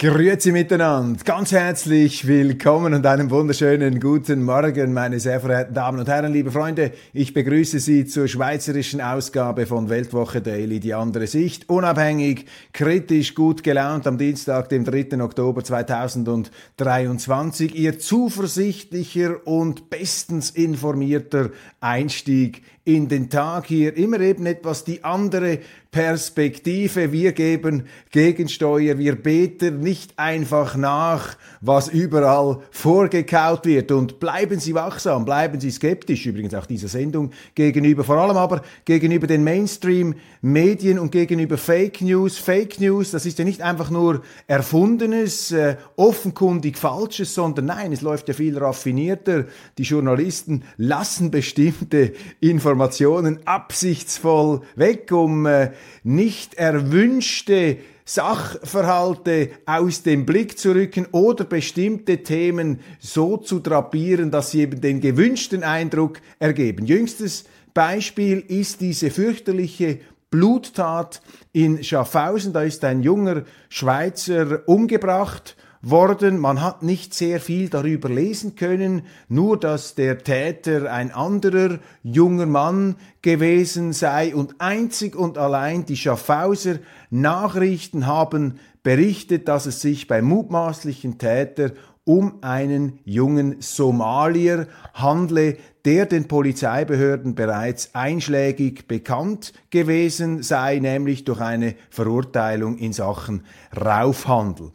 Grüezi miteinander, ganz herzlich willkommen und einen wunderschönen guten Morgen, meine sehr verehrten Damen und Herren, liebe Freunde. Ich begrüße Sie zur schweizerischen Ausgabe von Weltwoche Daily, die andere Sicht, unabhängig, kritisch, gut gelaunt am Dienstag, dem 3. Oktober 2023. Ihr zuversichtlicher und bestens informierter Einstieg in den Tag hier, immer eben etwas die andere Perspektive. Wir geben Gegensteuer, wir beten nicht einfach nach, was überall vorgekaut wird. Und bleiben Sie wachsam, bleiben Sie skeptisch, übrigens auch dieser Sendung gegenüber, vor allem aber gegenüber den Mainstream-Medien und gegenüber Fake News. Fake News, das ist ja nicht einfach nur erfundenes, äh, offenkundig Falsches, sondern nein, es läuft ja viel raffinierter. Die Journalisten lassen bestimmte Informationen absichtsvoll weg, um äh, nicht erwünschte Sachverhalte aus dem Blick zu rücken oder bestimmte Themen so zu drapieren, dass sie eben den gewünschten Eindruck ergeben. Jüngstes Beispiel ist diese fürchterliche Bluttat in Schaffhausen. Da ist ein junger Schweizer umgebracht. Man hat nicht sehr viel darüber lesen können, nur dass der Täter ein anderer junger Mann gewesen sei und einzig und allein die Schaffhauser Nachrichten haben berichtet, dass es sich beim mutmaßlichen Täter um einen jungen Somalier handle, der den Polizeibehörden bereits einschlägig bekannt gewesen sei, nämlich durch eine Verurteilung in Sachen Raufhandel.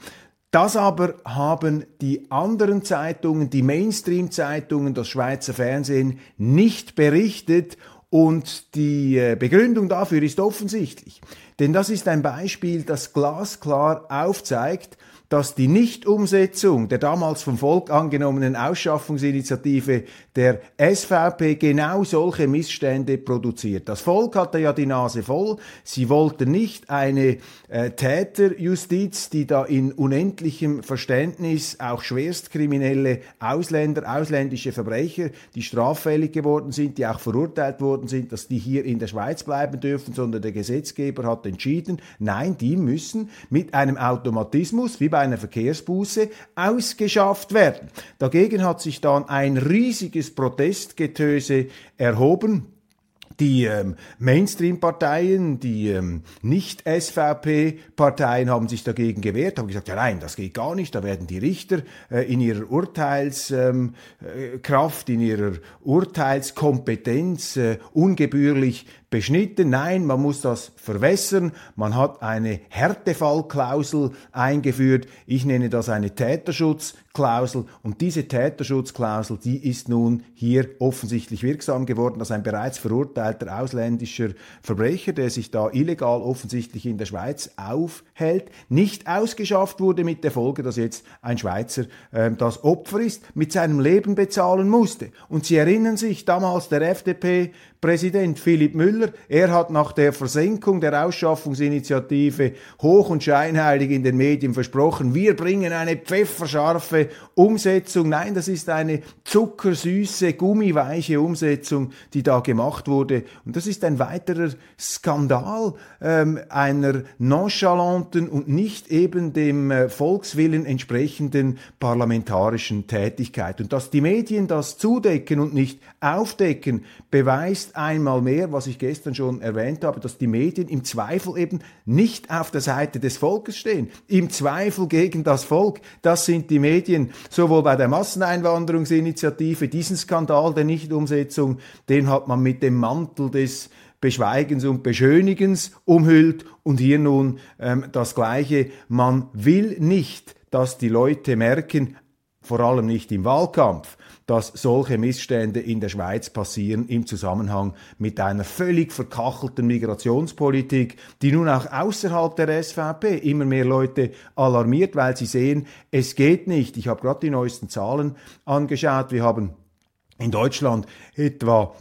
Das aber haben die anderen Zeitungen, die Mainstream-Zeitungen, das Schweizer Fernsehen nicht berichtet und die äh, Begründung dafür ist offensichtlich. Denn das ist ein Beispiel, das glasklar aufzeigt, dass die Nichtumsetzung der damals vom Volk angenommenen Ausschaffungsinitiative der SVP genau solche Missstände produziert. Das Volk hatte ja die Nase voll. Sie wollten nicht eine äh, Täterjustiz, die da in unendlichem Verständnis auch schwerstkriminelle Ausländer, ausländische Verbrecher, die straffällig geworden sind, die auch verurteilt worden sind, dass die hier in der Schweiz bleiben dürfen, sondern der Gesetzgeber hat entschieden, nein, die müssen mit einem Automatismus, wie bei einer Verkehrsbuße, ausgeschafft werden. Dagegen hat sich dann ein riesiges Protestgetöse erhoben die ähm, Mainstream-Parteien, die ähm, Nicht-SVP-Parteien haben sich dagegen gewehrt, haben gesagt, ja nein, das geht gar nicht, da werden die Richter äh, in ihrer Urteilskraft, ähm, äh, in ihrer Urteilskompetenz äh, ungebührlich beschnitten. Nein, man muss das verwässern. Man hat eine Härtefallklausel eingeführt. Ich nenne das eine Täterschutzklausel. Und diese Täterschutzklausel, die ist nun hier offensichtlich wirksam geworden, dass ein bereits verurteilter ausländischer Verbrecher, der sich da illegal offensichtlich in der Schweiz aufhält, nicht ausgeschafft wurde mit der Folge, dass jetzt ein Schweizer äh, das Opfer ist, mit seinem Leben bezahlen musste. Und Sie erinnern sich, damals der FDP Präsident Philipp Müller, er hat nach der Versenkung der Ausschaffungsinitiative hoch und scheinheilig in den Medien versprochen, wir bringen eine pfefferscharfe Umsetzung. Nein, das ist eine zuckersüße, gummiweiche Umsetzung, die da gemacht wurde. Und das ist ein weiterer Skandal ähm, einer nonchalanten und nicht eben dem äh, Volkswillen entsprechenden parlamentarischen Tätigkeit. Und dass die Medien das zudecken und nicht aufdecken, beweist einmal mehr, was ich gestern schon erwähnt habe, dass die Medien im Zweifel eben nicht auf der Seite des Volkes stehen. Im Zweifel gegen das Volk. Das sind die Medien. Sowohl bei der Masseneinwanderungsinitiative, diesen Skandal der Nichtumsetzung, den hat man mit dem Mantel des Beschweigens und Beschönigens umhüllt und hier nun ähm, das Gleiche. Man will nicht, dass die Leute merken, vor allem nicht im Wahlkampf, dass solche Missstände in der Schweiz passieren im Zusammenhang mit einer völlig verkachelten Migrationspolitik, die nun auch außerhalb der SVP immer mehr Leute alarmiert, weil sie sehen, es geht nicht. Ich habe gerade die neuesten Zahlen angeschaut. Wir haben in Deutschland etwa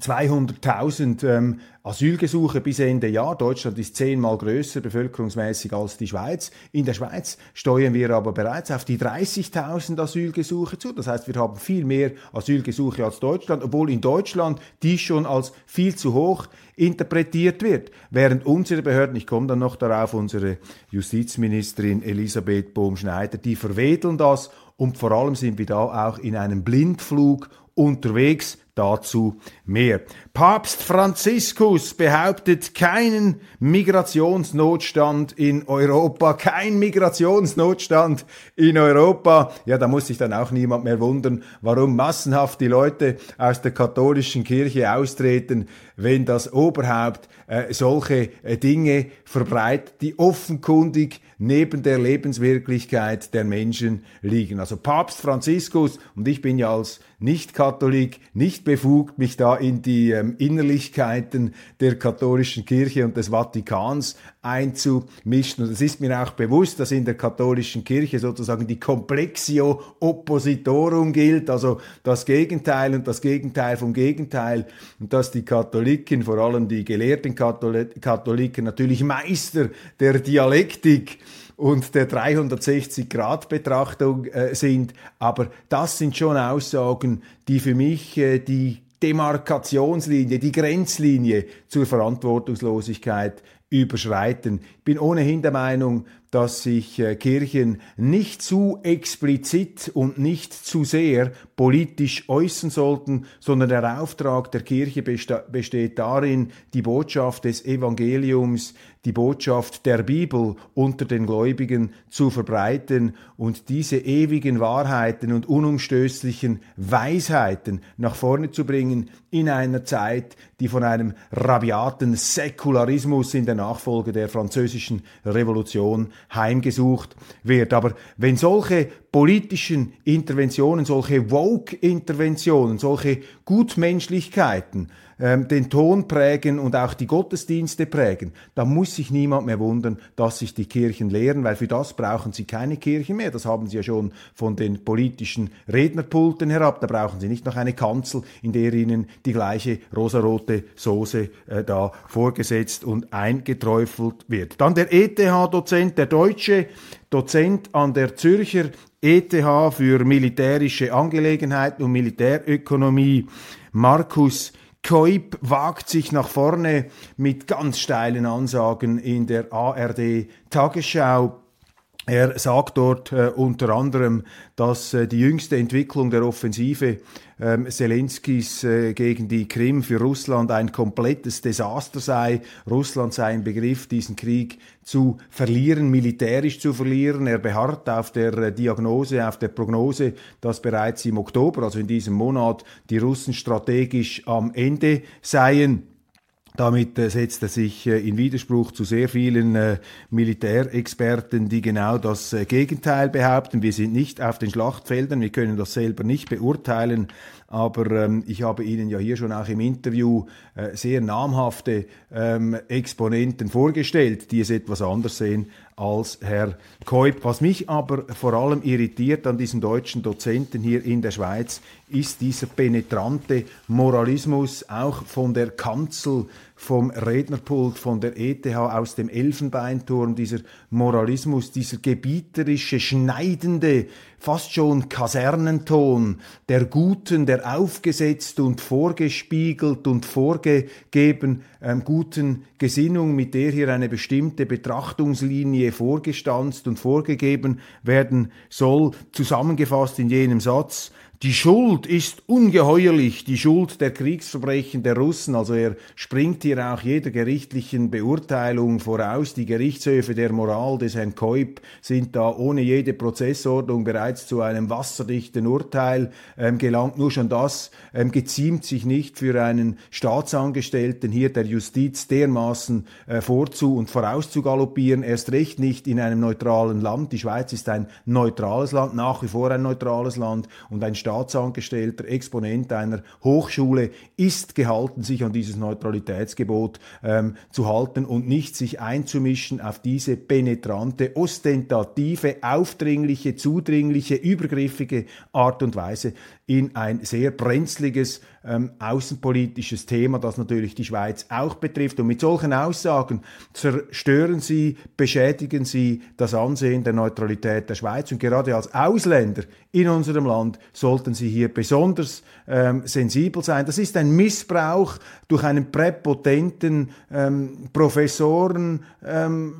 200.000 ähm, Asylgesuche bis Ende Jahr. Deutschland ist zehnmal größer bevölkerungsmäßig als die Schweiz. In der Schweiz steuern wir aber bereits auf die 30.000 Asylgesuche zu. Das heißt, wir haben viel mehr Asylgesuche als Deutschland, obwohl in Deutschland dies schon als viel zu hoch interpretiert wird. Während unsere Behörden, ich komme dann noch darauf, unsere Justizministerin Elisabeth Bohm-Schneider, die verwedeln das und vor allem sind wir da auch in einem Blindflug unterwegs Dazu mehr. Papst Franziskus behauptet keinen Migrationsnotstand in Europa, kein Migrationsnotstand in Europa. Ja, da muss sich dann auch niemand mehr wundern, warum massenhaft die Leute aus der katholischen Kirche austreten, wenn das Oberhaupt äh, solche äh, Dinge verbreitet, die offenkundig neben der Lebenswirklichkeit der Menschen liegen. Also Papst Franziskus, und ich bin ja als Nicht-Katholik nicht befugt, mich da in die ähm, Innerlichkeiten der katholischen Kirche und des Vatikans einzumischen. Und es ist mir auch bewusst, dass in der katholischen Kirche sozusagen die Complexio Oppositorum gilt, also das Gegenteil und das Gegenteil vom Gegenteil, und dass die Katholiken, vor allem die gelehrten Katholiken, natürlich Meister der Dialektik und der 360-Grad-Betrachtung äh, sind. Aber das sind schon Aussagen, die für mich äh, die Demarkationslinie, die Grenzlinie zur Verantwortungslosigkeit überschreiten. Ich bin ohnehin der Meinung, dass sich äh, Kirchen nicht zu explizit und nicht zu sehr politisch äußern sollten, sondern der Auftrag der Kirche besteht darin, die Botschaft des Evangeliums, die Botschaft der Bibel unter den Gläubigen zu verbreiten und diese ewigen Wahrheiten und unumstößlichen Weisheiten nach vorne zu bringen in einer Zeit, die von einem rabiaten Säkularismus in der Nachfolge der französischen Revolution heimgesucht wird. Aber wenn solche politischen Interventionen, solche Woke-Interventionen, solche Gutmenschlichkeiten ähm, den Ton prägen und auch die Gottesdienste prägen, dann muss sich niemand mehr wundern, dass sich die Kirchen lehren, weil für das brauchen sie keine Kirche mehr. Das haben sie ja schon von den politischen Rednerpulten herab. Da brauchen sie nicht noch eine Kanzel, in der ihnen die gleiche rosarote Soße äh, da vorgesetzt und eingeträufelt wird. Dann der ETH-Dozent, der Deutsche, Dozent an der Zürcher ETH für militärische Angelegenheiten und Militärökonomie, Markus Koip wagt sich nach vorne mit ganz steilen Ansagen in der ARD Tagesschau. Er sagt dort äh, unter anderem, dass äh, die jüngste Entwicklung der Offensive ähm, Zelenskis äh, gegen die Krim für Russland ein komplettes Desaster sei. Russland sei im Begriff, diesen Krieg zu verlieren, militärisch zu verlieren. Er beharrt auf der äh, Diagnose, auf der Prognose, dass bereits im Oktober, also in diesem Monat, die Russen strategisch am Ende seien. Damit äh, setzt er sich äh, in Widerspruch zu sehr vielen äh, Militärexperten, die genau das Gegenteil behaupten. Wir sind nicht auf den Schlachtfeldern, wir können das selber nicht beurteilen, aber ähm, ich habe Ihnen ja hier schon auch im Interview äh, sehr namhafte ähm, Exponenten vorgestellt, die es etwas anders sehen als Herr Keup. Was mich aber vor allem irritiert an diesen deutschen Dozenten hier in der Schweiz, ist dieser penetrante Moralismus auch von der Kanzel, vom Rednerpult, von der ETH aus dem Elfenbeinturm, dieser Moralismus, dieser gebieterische, schneidende, fast schon Kasernenton der guten, der aufgesetzt und vorgespiegelt und vorgegeben ähm, guten Gesinnung, mit der hier eine bestimmte Betrachtungslinie vorgestanzt und vorgegeben werden soll, zusammengefasst in jenem Satz, Die Schuld ist ungeheuerlich, die Schuld der Kriegsverbrechen der Russen. Also er springt hier auch jeder gerichtlichen Beurteilung voraus. Die Gerichtshöfe der Moral des Herrn Keub sind da ohne jede Prozessordnung bereits zu einem wasserdichten Urteil ähm, gelangt. Nur schon das ähm, geziemt sich nicht für einen Staatsangestellten hier der Justiz dermaßen äh, vorzu- und vorauszugaloppieren. Erst recht nicht in einem neutralen Land. Die Schweiz ist ein neutrales Land, nach wie vor ein neutrales Land und ein Staatsangestellter, Exponent einer Hochschule ist gehalten, sich an dieses Neutralitätsgebot ähm, zu halten und nicht sich einzumischen auf diese penetrante, ostentative, aufdringliche, zudringliche, übergriffige Art und Weise in ein sehr brenzliges ähm, außenpolitisches Thema, das natürlich die Schweiz auch betrifft. Und mit solchen Aussagen zerstören sie, beschädigen sie das Ansehen der Neutralität der Schweiz. Und gerade als Ausländer in unserem Land sollten sie hier besonders ähm, sensibel sein. Das ist ein Missbrauch durch einen präpotenten ähm, Professoren, ähm,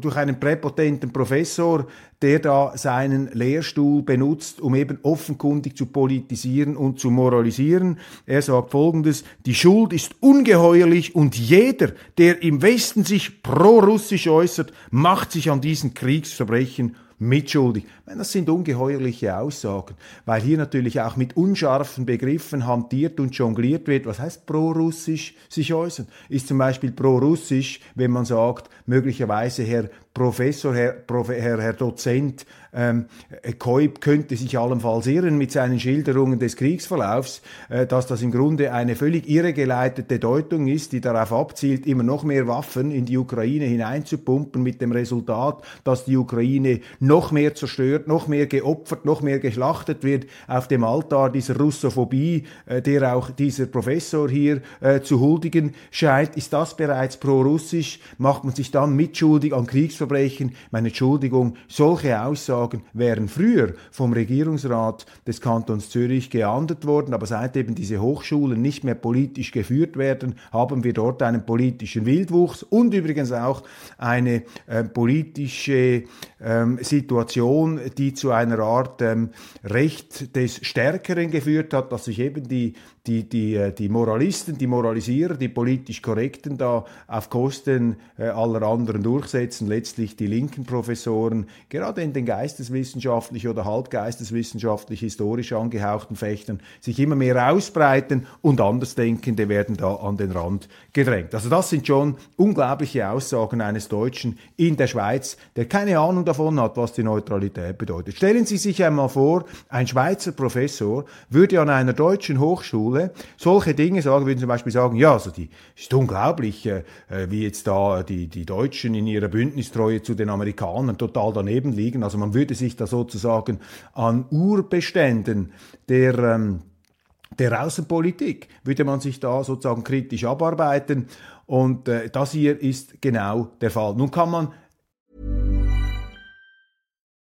durch einen präpotenten Professor, der da seinen Lehrstuhl benutzt, um eben offenkundig zu politisieren und zu moralisieren. Er sagt Folgendes, die Schuld ist ungeheuerlich und jeder, der im Westen sich pro-russisch äußert, macht sich an diesen Kriegsverbrechen mitschuldig. Das sind ungeheuerliche Aussagen, weil hier natürlich auch mit unscharfen Begriffen hantiert und jongliert wird. Was heißt pro-russisch sich äußern? Ist zum Beispiel pro-russisch, wenn man sagt, möglicherweise Herr Professor, Herr, Prof, Herr, Herr Dozent ähm, Keub könnte sich allenfalls irren mit seinen Schilderungen des Kriegsverlaufs, äh, dass das im Grunde eine völlig irregeleitete Deutung ist, die darauf abzielt, immer noch mehr Waffen in die Ukraine hineinzupumpen, mit dem Resultat, dass die Ukraine noch mehr zerstört, noch mehr geopfert, noch mehr geschlachtet wird auf dem Altar dieser Russophobie, äh, der auch dieser Professor hier äh, zu huldigen scheint. Ist das bereits pro-russisch? Macht man sich dann mitschuldig an Kriegsverbrechen? Meine Entschuldigung, solche Aussagen wären früher vom Regierungsrat des Kantons Zürich geahndet worden, aber seit eben diese Hochschulen nicht mehr politisch geführt werden, haben wir dort einen politischen Wildwuchs und übrigens auch eine äh, politische ähm, Situation, die zu einer Art ähm, Recht des Stärkeren geführt hat, dass sich eben die die, die, äh, die Moralisten, die Moralisierer, die politisch Korrekten da auf Kosten äh, aller anderen durchsetzen, letztlich die linken Professoren, gerade in den geisteswissenschaftlich oder halbgeisteswissenschaftlich historisch angehauchten Fächern, sich immer mehr ausbreiten und Andersdenkende werden da an den Rand gedrängt. Also das sind schon unglaubliche Aussagen eines Deutschen in der Schweiz, der keine Ahnung davon hat, was die Neutralität bedeutet. Stellen Sie sich einmal vor, ein Schweizer Professor würde an einer deutschen Hochschule Schule solche Dinge sagen, würden zum Beispiel sagen, ja, also die ist unglaublich, äh, äh, wie jetzt da die, die Deutschen in ihrer Bündnistreue zu den Amerikanern total daneben liegen. Also man würde sich da sozusagen an Urbeständen der ähm, der Außenpolitik würde man sich da sozusagen kritisch abarbeiten und äh, das hier ist genau der Fall. Nun kann man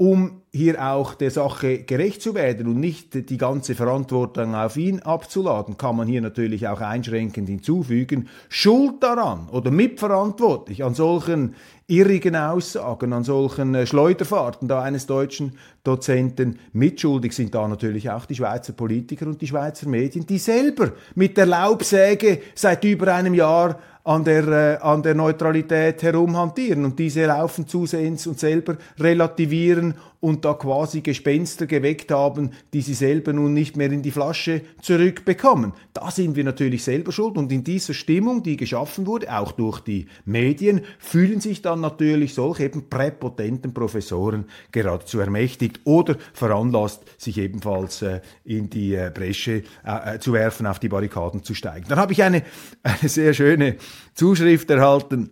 Um hier auch der Sache gerecht zu werden und nicht die ganze Verantwortung auf ihn abzuladen, kann man hier natürlich auch einschränkend hinzufügen, Schuld daran oder mitverantwortlich an solchen irrigen Aussagen, an solchen äh, Schleuderfahrten da eines deutschen Dozenten mitschuldig sind da natürlich auch die Schweizer Politiker und die Schweizer Medien, die selber mit der Laubsäge seit über einem Jahr an der, äh, an der Neutralität herumhantieren und diese laufen zusehends und selber relativieren und da quasi Gespenster geweckt haben, die sie selber nun nicht mehr in die Flasche zurückbekommen. Da sind wir natürlich selber schuld und in dieser Stimmung, die geschaffen wurde, auch durch die Medien, fühlen sich dann natürlich solche eben präpotenten Professoren geradezu ermächtigt oder veranlasst, sich ebenfalls äh, in die äh, Bresche äh, äh zu werfen, auf die Barrikaden zu steigen. Dann habe ich eine, eine sehr schöne Zuschrift erhalten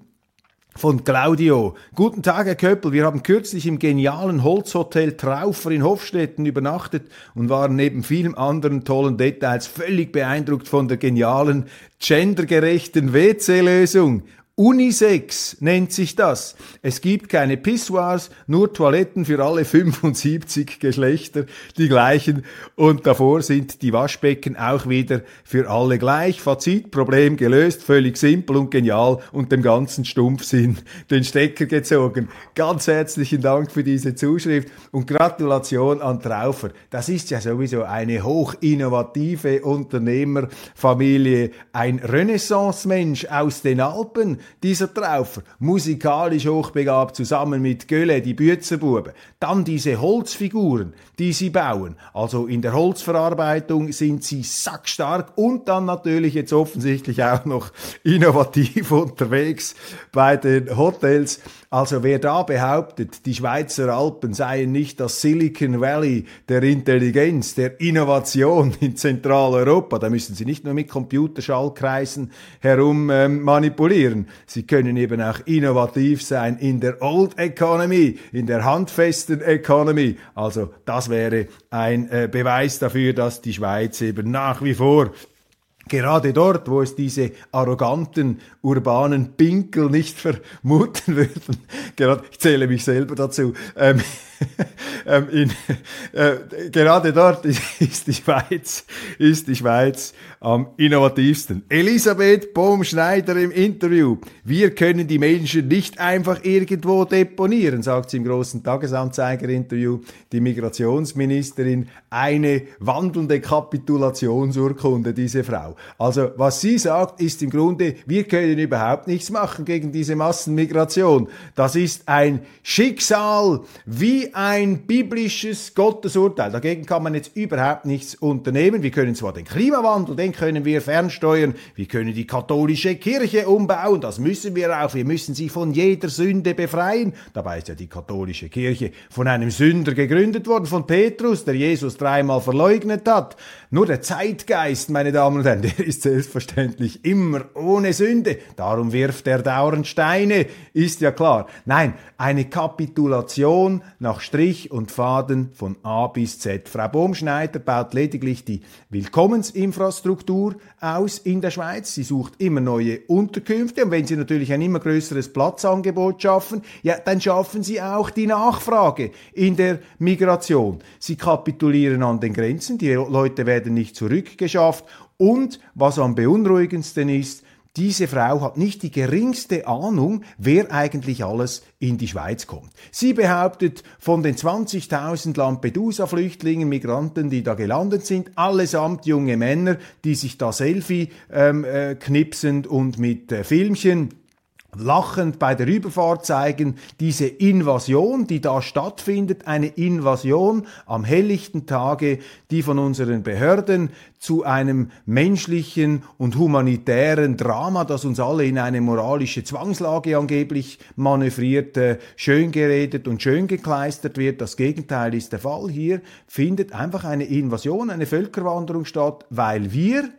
von Claudio. Guten Tag, Herr Köppel. Wir haben kürzlich im genialen Holzhotel Traufer in Hofstetten übernachtet und waren neben vielen anderen tollen Details völlig beeindruckt von der genialen, gendergerechten WC-Lösung. Unisex nennt sich das. Es gibt keine Pissoirs, nur Toiletten für alle 75 Geschlechter, die gleichen. Und davor sind die Waschbecken auch wieder für alle gleich. Fazit, Problem gelöst, völlig simpel und genial und dem ganzen Stumpfsinn den Stecker gezogen. Ganz herzlichen Dank für diese Zuschrift und Gratulation an Traufer. Das ist ja sowieso eine hoch innovative Unternehmerfamilie, ein Renaissance-Mensch aus den Alpen dieser Traufer, musikalisch hochbegabt, zusammen mit Gölle, die Bützerbuben. Dann diese Holzfiguren, die sie bauen. Also in der Holzverarbeitung sind sie sackstark und dann natürlich jetzt offensichtlich auch noch innovativ unterwegs bei den Hotels. Also wer da behauptet, die Schweizer Alpen seien nicht das Silicon Valley der Intelligenz, der Innovation in Zentraleuropa, da müssen sie nicht nur mit Computerschallkreisen herum ähm, manipulieren. Sie können eben auch innovativ sein in der Old Economy, in der handfesten Economy. Also das wäre ein äh, Beweis dafür, dass die Schweiz eben nach wie vor Gerade dort, wo es diese arroganten urbanen Pinkel nicht vermuten würden, gerade, ich zähle mich selber dazu, ähm, ähm, in, äh, gerade dort ist die Schweiz, ist die Schweiz am innovativsten. Elisabeth Bohm-Schneider im Interview. Wir können die Menschen nicht einfach irgendwo deponieren, sagt sie im großen Tagesanzeiger-Interview. Die Migrationsministerin, eine wandelnde Kapitulationsurkunde, diese Frau. Also, was sie sagt, ist im Grunde, wir können überhaupt nichts machen gegen diese Massenmigration. Das ist ein Schicksal wie ein biblisches Gottesurteil. Dagegen kann man jetzt überhaupt nichts unternehmen. Wir können zwar den Klimawandel, den können wir fernsteuern, wir können die katholische Kirche umbauen, das müssen wir auch, wir müssen sie von jeder Sünde befreien. Dabei ist ja die katholische Kirche von einem Sünder gegründet worden, von Petrus, der Jesus dreimal verleugnet hat. Nur der Zeitgeist, meine Damen und Herren, der ist selbstverständlich immer ohne Sünde. Darum wirft er dauernd Steine, ist ja klar. Nein, eine Kapitulation nach Strich und Faden von A bis Z. Frau Bohmschneider baut lediglich die Willkommensinfrastruktur aus in der Schweiz. Sie sucht immer neue Unterkünfte und wenn sie natürlich ein immer größeres Platzangebot schaffen, ja, dann schaffen sie auch die Nachfrage in der Migration. Sie kapitulieren an den Grenzen, die Leute werden nicht zurückgeschafft und was am beunruhigendsten ist, diese Frau hat nicht die geringste Ahnung, wer eigentlich alles in die Schweiz kommt. Sie behauptet, von den 20.000 Lampedusa-Flüchtlingen, Migranten, die da gelandet sind, allesamt junge Männer, die sich da Selfie ähm, äh, knipsend und mit äh, Filmchen lachend bei der Überfahrt zeigen, diese Invasion, die da stattfindet, eine Invasion am helllichten Tage, die von unseren Behörden zu einem menschlichen und humanitären Drama, das uns alle in eine moralische Zwangslage angeblich manövriert, schön geredet und schön gekleistert wird. Das Gegenteil ist der Fall. Hier findet einfach eine Invasion, eine Völkerwanderung statt, weil wir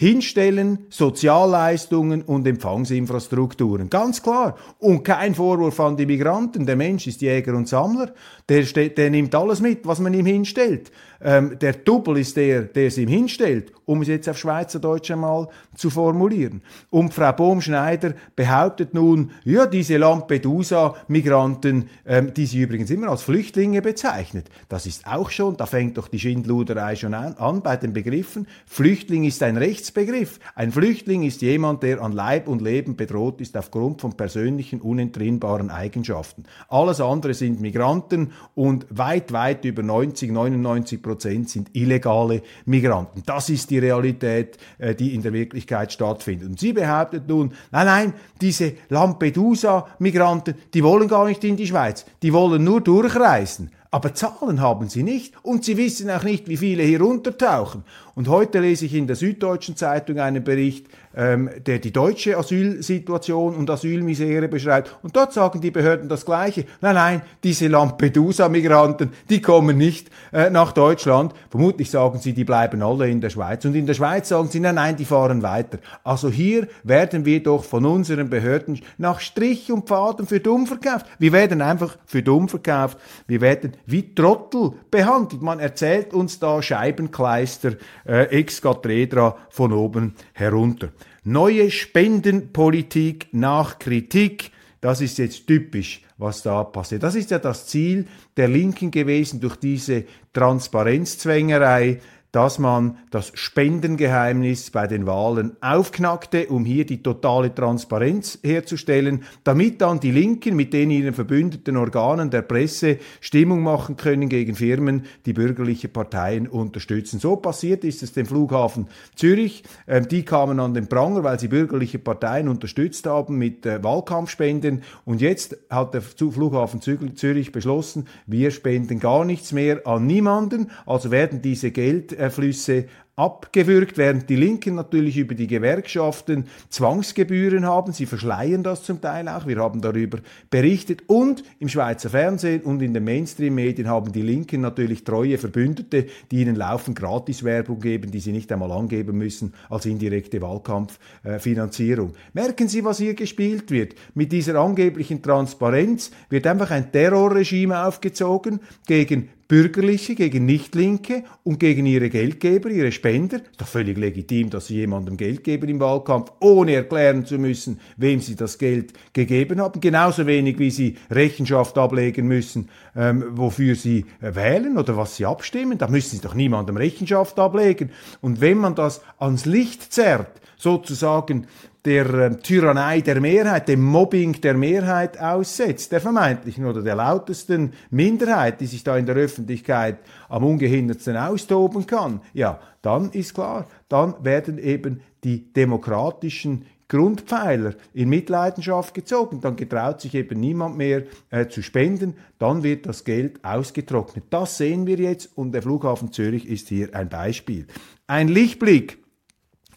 hinstellen, Sozialleistungen und Empfangsinfrastrukturen. Ganz klar. Und kein Vorwurf an die Migranten. Der Mensch ist Jäger und Sammler. Der, der nimmt alles mit, was man ihm hinstellt. Ähm, der Double ist der, der es ihm hinstellt, um es jetzt auf Schweizerdeutsch einmal zu formulieren. Und Frau Bohm-Schneider behauptet nun, ja, diese Lampedusa-Migranten, ähm, die sie übrigens immer als Flüchtlinge bezeichnet, das ist auch schon, da fängt doch die Schindluderei schon an, an bei den Begriffen. Flüchtling ist ein Rechts Rechtsbegriff. Ein Flüchtling ist jemand, der an Leib und Leben bedroht ist aufgrund von persönlichen unentrinnbaren Eigenschaften. Alles andere sind Migranten und weit, weit über 90, 99 Prozent sind illegale Migranten. Das ist die Realität, äh, die in der Wirklichkeit stattfindet. Und sie behauptet nun, nein, nein, diese Lampedusa-Migranten, die wollen gar nicht in die Schweiz, die wollen nur durchreisen. Aber Zahlen haben sie nicht und sie wissen auch nicht, wie viele hier untertauchen. Und heute lese ich in der Süddeutschen Zeitung einen Bericht, ähm, der die deutsche Asylsituation und Asylmisere beschreibt. Und dort sagen die Behörden das Gleiche. Nein, nein, diese Lampedusa-Migranten, die kommen nicht äh, nach Deutschland. Vermutlich sagen sie, die bleiben alle in der Schweiz. Und in der Schweiz sagen sie, nein, nein, die fahren weiter. Also hier werden wir doch von unseren Behörden nach Strich und Faden für dumm verkauft. Wir werden einfach für dumm verkauft. Wir werden wie Trottel behandelt. Man erzählt uns da Scheibenkleister äh, ex cathedra von oben herunter. Neue Spendenpolitik nach Kritik. Das ist jetzt typisch, was da passiert. Das ist ja das Ziel der Linken gewesen durch diese Transparenzzwängerei, dass man das Spendengeheimnis bei den Wahlen aufknackte, um hier die totale Transparenz herzustellen, damit dann die Linken mit den ihren verbündeten Organen der Presse Stimmung machen können gegen Firmen, die bürgerliche Parteien unterstützen. So passiert ist es dem Flughafen Zürich. Ähm, die kamen an den Pranger, weil sie bürgerliche Parteien unterstützt haben mit äh, Wahlkampfspenden. Und jetzt hat der Flughafen Zürich beschlossen, wir spenden gar nichts mehr an niemanden. Also werden diese Geld evoluci abgewürgt, während die Linken natürlich über die Gewerkschaften Zwangsgebühren haben. Sie verschleiern das zum Teil auch. Wir haben darüber berichtet. Und im Schweizer Fernsehen und in den Mainstream-Medien haben die Linken natürlich treue Verbündete, die ihnen laufend Gratiswerbung geben, die sie nicht einmal angeben müssen als indirekte Wahlkampffinanzierung. Merken Sie, was hier gespielt wird? Mit dieser angeblichen Transparenz wird einfach ein Terrorregime aufgezogen gegen Bürgerliche gegen Nichtlinke und gegen ihre Geldgeber, ihre Spender. Ist doch völlig legitim, dass sie jemandem Geld geben im Wahlkampf, ohne erklären zu müssen, wem sie das Geld gegeben haben. Genauso wenig wie sie Rechenschaft ablegen müssen, ähm, wofür sie äh, wählen oder was sie abstimmen. Da müssen sie doch niemandem Rechenschaft ablegen. Und wenn man das ans Licht zerrt, sozusagen der äh, Tyrannei der Mehrheit, dem Mobbing der Mehrheit aussetzt, der vermeintlichen oder der lautesten Minderheit, die sich da in der Öffentlichkeit am ungehindertsten austoben kann, ja, dann ist klar, dann werden eben die demokratischen Grundpfeiler in Mitleidenschaft gezogen. Dann getraut sich eben niemand mehr äh, zu spenden. Dann wird das Geld ausgetrocknet. Das sehen wir jetzt und der Flughafen Zürich ist hier ein Beispiel. Ein Lichtblick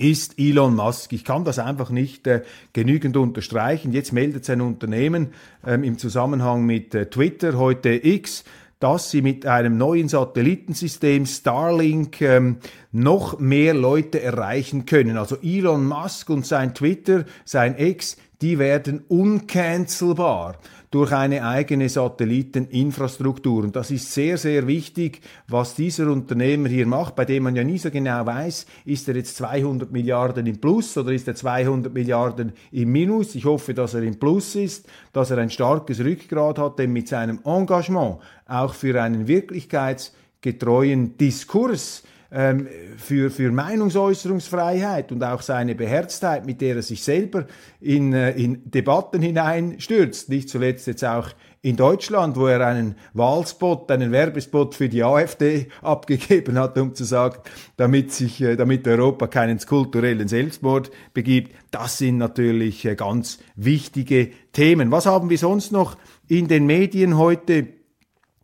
ist Elon Musk. Ich kann das einfach nicht äh, genügend unterstreichen. Jetzt meldet sein Unternehmen ähm, im Zusammenhang mit äh, Twitter, heute X, dass sie mit einem neuen Satellitensystem Starlink ähm, noch mehr Leute erreichen können. Also Elon Musk und sein Twitter, sein X, die werden uncancelbar durch eine eigene Satelliteninfrastruktur. Und das ist sehr, sehr wichtig, was dieser Unternehmer hier macht, bei dem man ja nie so genau weiß, ist er jetzt 200 Milliarden im Plus oder ist er 200 Milliarden im Minus. Ich hoffe, dass er im Plus ist, dass er ein starkes Rückgrat hat, denn mit seinem Engagement auch für einen wirklichkeitsgetreuen Diskurs, ähm, für, für Meinungsäußerungsfreiheit und auch seine Beherztheit, mit der er sich selber in, äh, in Debatten hineinstürzt, nicht zuletzt jetzt auch in Deutschland, wo er einen Wahlspot, einen Werbespot für die AfD abgegeben hat, um zu sagen, damit sich, äh, damit Europa keinen kulturellen Selbstmord begibt. Das sind natürlich äh, ganz wichtige Themen. Was haben wir sonst noch in den Medien heute?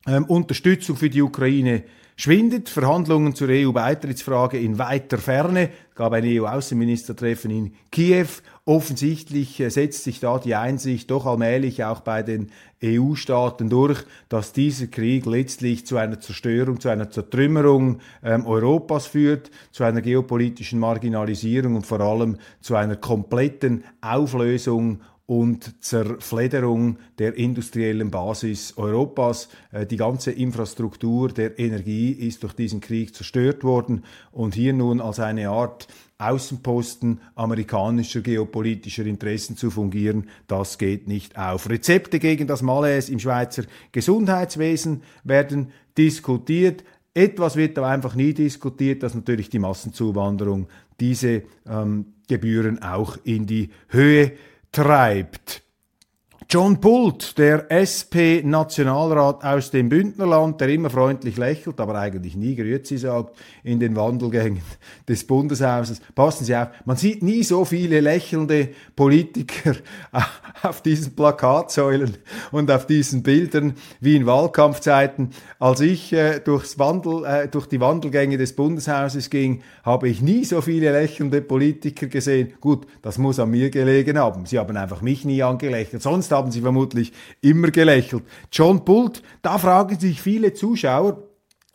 Ähm, Unterstützung für die Ukraine schwindet. Verhandlungen zur EU-Beitrittsfrage in weiter Ferne. Es gab ein EU-Außenministertreffen in Kiew. Offensichtlich äh, setzt sich da die Einsicht doch allmählich auch bei den EU-Staaten durch, dass dieser Krieg letztlich zu einer Zerstörung, zu einer Zertrümmerung ähm, Europas führt, zu einer geopolitischen Marginalisierung und vor allem zu einer kompletten Auflösung und Zerflederung der industriellen Basis Europas. Äh, die ganze Infrastruktur der Energie ist durch diesen Krieg zerstört worden und hier nun als eine Art Außenposten amerikanischer geopolitischer Interessen zu fungieren, das geht nicht auf. Rezepte gegen das Malaise im Schweizer Gesundheitswesen werden diskutiert. Etwas wird aber einfach nie diskutiert, dass natürlich die Massenzuwanderung diese ähm, Gebühren auch in die Höhe treibt. John Pult, der SP-Nationalrat aus dem Bündnerland, der immer freundlich lächelt, aber eigentlich nie Grüezi sagt in den Wandelgängen des Bundeshauses. Passen Sie auf, man sieht nie so viele lächelnde Politiker auf diesen Plakatsäulen und auf diesen Bildern wie in Wahlkampfzeiten. Als ich äh, durchs Wandel, äh, durch die Wandelgänge des Bundeshauses ging, habe ich nie so viele lächelnde Politiker gesehen. Gut, das muss an mir gelegen haben. Sie haben einfach mich nie angelächelt. Sonst haben sie vermutlich immer gelächelt. John Pult, da fragen sich viele Zuschauer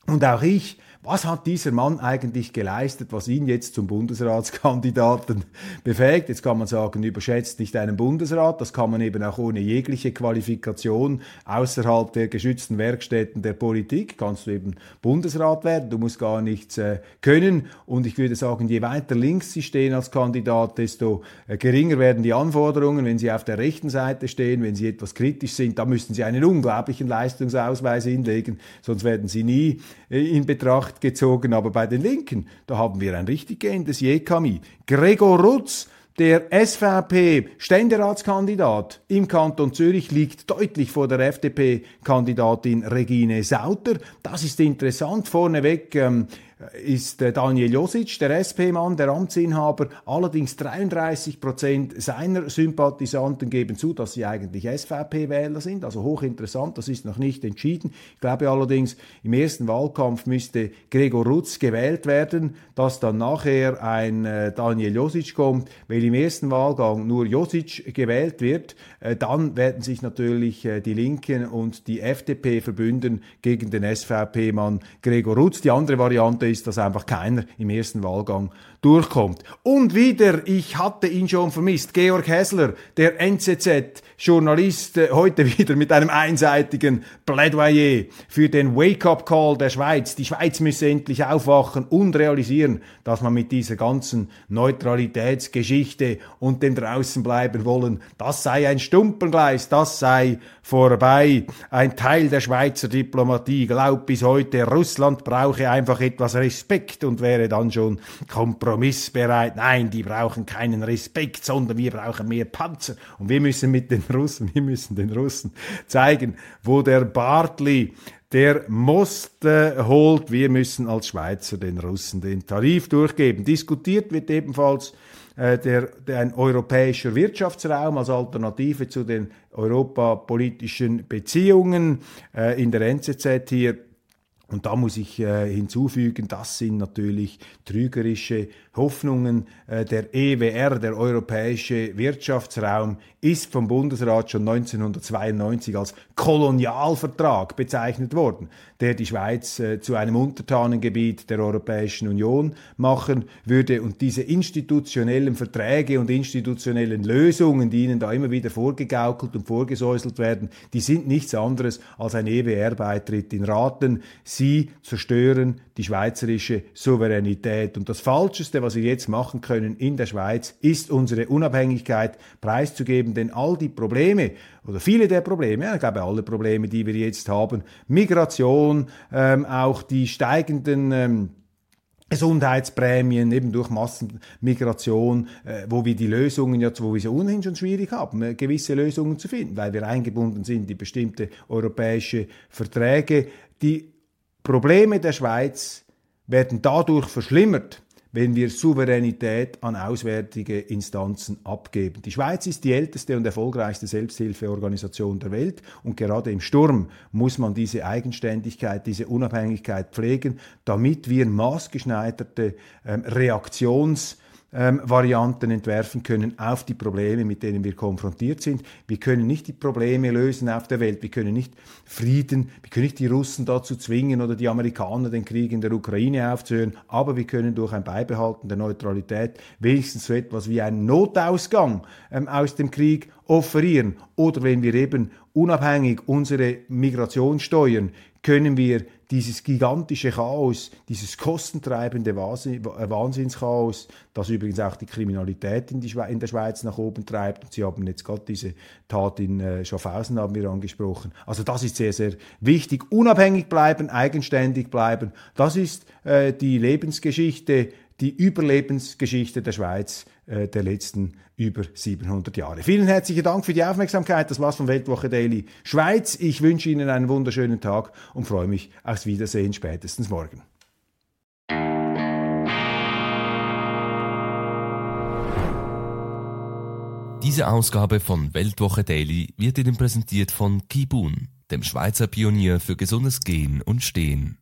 und auch ich, was hat dieser Mann eigentlich geleistet, was ihn jetzt zum Bundesratskandidaten befähigt? Jetzt kann man sagen, überschätzt nicht einen Bundesrat, das kann man eben auch ohne jegliche Qualifikation außerhalb der geschützten Werkstätten der Politik, kannst du eben Bundesrat werden, du musst gar nichts äh, können. Und ich würde sagen, je weiter links sie stehen als Kandidat, desto äh, geringer werden die Anforderungen, wenn sie auf der rechten Seite stehen, wenn sie etwas kritisch sind, da müssten sie einen unglaublichen Leistungsausweis hinlegen, sonst werden sie nie äh, in Betracht Betracht gezogen, aber bei den Linken, da haben wir ein richtig gehendes Jekami. Gregor Rutz, der SVP-Ständeratskandidat im Kanton Zürich liegt deutlich vor der FDP-Kandidatin Regine Sauter. Das ist interessant. Vorneweg ähm, ist äh, Daniel Josic, der SP-Mann, der Amtsinhaber. Allerdings 33 Prozent seiner Sympathisanten geben zu, dass sie eigentlich SVP-Wähler sind. Also hochinteressant, das ist noch nicht entschieden. Ich glaube allerdings, im ersten Wahlkampf müsste Gregor Rutz gewählt werden, dass dann nachher ein äh, Daniel Josic kommt. Weil im ersten Wahlgang nur Josic gewählt wird, äh, dann werden sich natürlich die Linken und die FDP verbünden gegen den SVP-Mann Gregor Rutz. Die andere Variante ist, dass einfach keiner im ersten Wahlgang durchkommt. Und wieder, ich hatte ihn schon vermisst, Georg Hessler, der NZZ-Journalist, äh, heute wieder mit einem einseitigen Plädoyer für den Wake-up-Call der Schweiz. Die Schweiz müsse endlich aufwachen und realisieren, dass man mit dieser ganzen Neutralitätsgeschichte und dem draußen bleiben wollen, das sei ein Stumpengleis, das sei vorbei. Ein Teil der Schweizer Diplomatie glaubt bis heute, Russland brauche einfach etwas Respekt und wäre dann schon kompromissbereit. Nein, die brauchen keinen Respekt, sondern wir brauchen mehr Panzer. Und wir müssen mit den Russen, wir müssen den Russen zeigen, wo der Bartley der Most äh, holt. Wir müssen als Schweizer den Russen den Tarif durchgeben. Diskutiert wird ebenfalls äh, der, der, ein europäischer Wirtschaftsraum als Alternative zu den europapolitischen Beziehungen äh, in der NZZ hier und da muss ich äh, hinzufügen, das sind natürlich trügerische Hoffnungen. Äh, der EWR, der Europäische Wirtschaftsraum, ist vom Bundesrat schon 1992 als Kolonialvertrag bezeichnet worden, der die Schweiz äh, zu einem Untertanengebiet der Europäischen Union machen würde. Und diese institutionellen Verträge und institutionellen Lösungen, die ihnen da immer wieder vorgegaukelt und vorgesäuselt werden, die sind nichts anderes als ein EWR-Beitritt in Raten. Sie zerstören die schweizerische Souveränität. Und das Falscheste, was wir jetzt machen können in der Schweiz, ist unsere Unabhängigkeit preiszugeben, denn all die Probleme oder viele der Probleme, ich glaube alle Probleme, die wir jetzt haben, Migration, ähm, auch die steigenden ähm, Gesundheitsprämien, eben durch Massenmigration, äh, wo wir die Lösungen ja, wo wir sie ohnehin schon schwierig haben, äh, gewisse Lösungen zu finden, weil wir eingebunden sind in bestimmte europäische Verträge. Die Probleme der Schweiz werden dadurch verschlimmert, wenn wir Souveränität an auswärtige Instanzen abgeben. Die Schweiz ist die älteste und erfolgreichste Selbsthilfeorganisation der Welt und gerade im Sturm muss man diese Eigenständigkeit, diese Unabhängigkeit pflegen, damit wir maßgeschneiderte ähm, Reaktions- ähm, Varianten entwerfen können auf die Probleme, mit denen wir konfrontiert sind. Wir können nicht die Probleme lösen auf der Welt. Wir können nicht Frieden, wir können nicht die Russen dazu zwingen oder die Amerikaner den Krieg in der Ukraine aufzuhören, aber wir können durch ein Beibehalten der Neutralität wenigstens so etwas wie einen Notausgang ähm, aus dem Krieg offerieren. Oder wenn wir eben unabhängig unsere Migration steuern, können wir dieses gigantische Chaos, dieses kostentreibende äh, Wahnsinnschaos, das übrigens auch die Kriminalität in, die in der Schweiz nach oben treibt. Und Sie haben jetzt gerade diese Tat in äh, Schaffhausen haben wir angesprochen. Also das ist sehr, sehr wichtig. Unabhängig bleiben, eigenständig bleiben. Das ist äh, die Lebensgeschichte die Überlebensgeschichte der Schweiz äh, der letzten über 700 Jahre. Vielen herzlichen Dank für die Aufmerksamkeit. Das war's von Weltwoche Daily Schweiz. Ich wünsche Ihnen einen wunderschönen Tag und freue mich aufs Wiedersehen spätestens morgen. Diese Ausgabe von Weltwoche Daily wird Ihnen präsentiert von Kibun, dem Schweizer Pionier für gesundes Gehen und Stehen.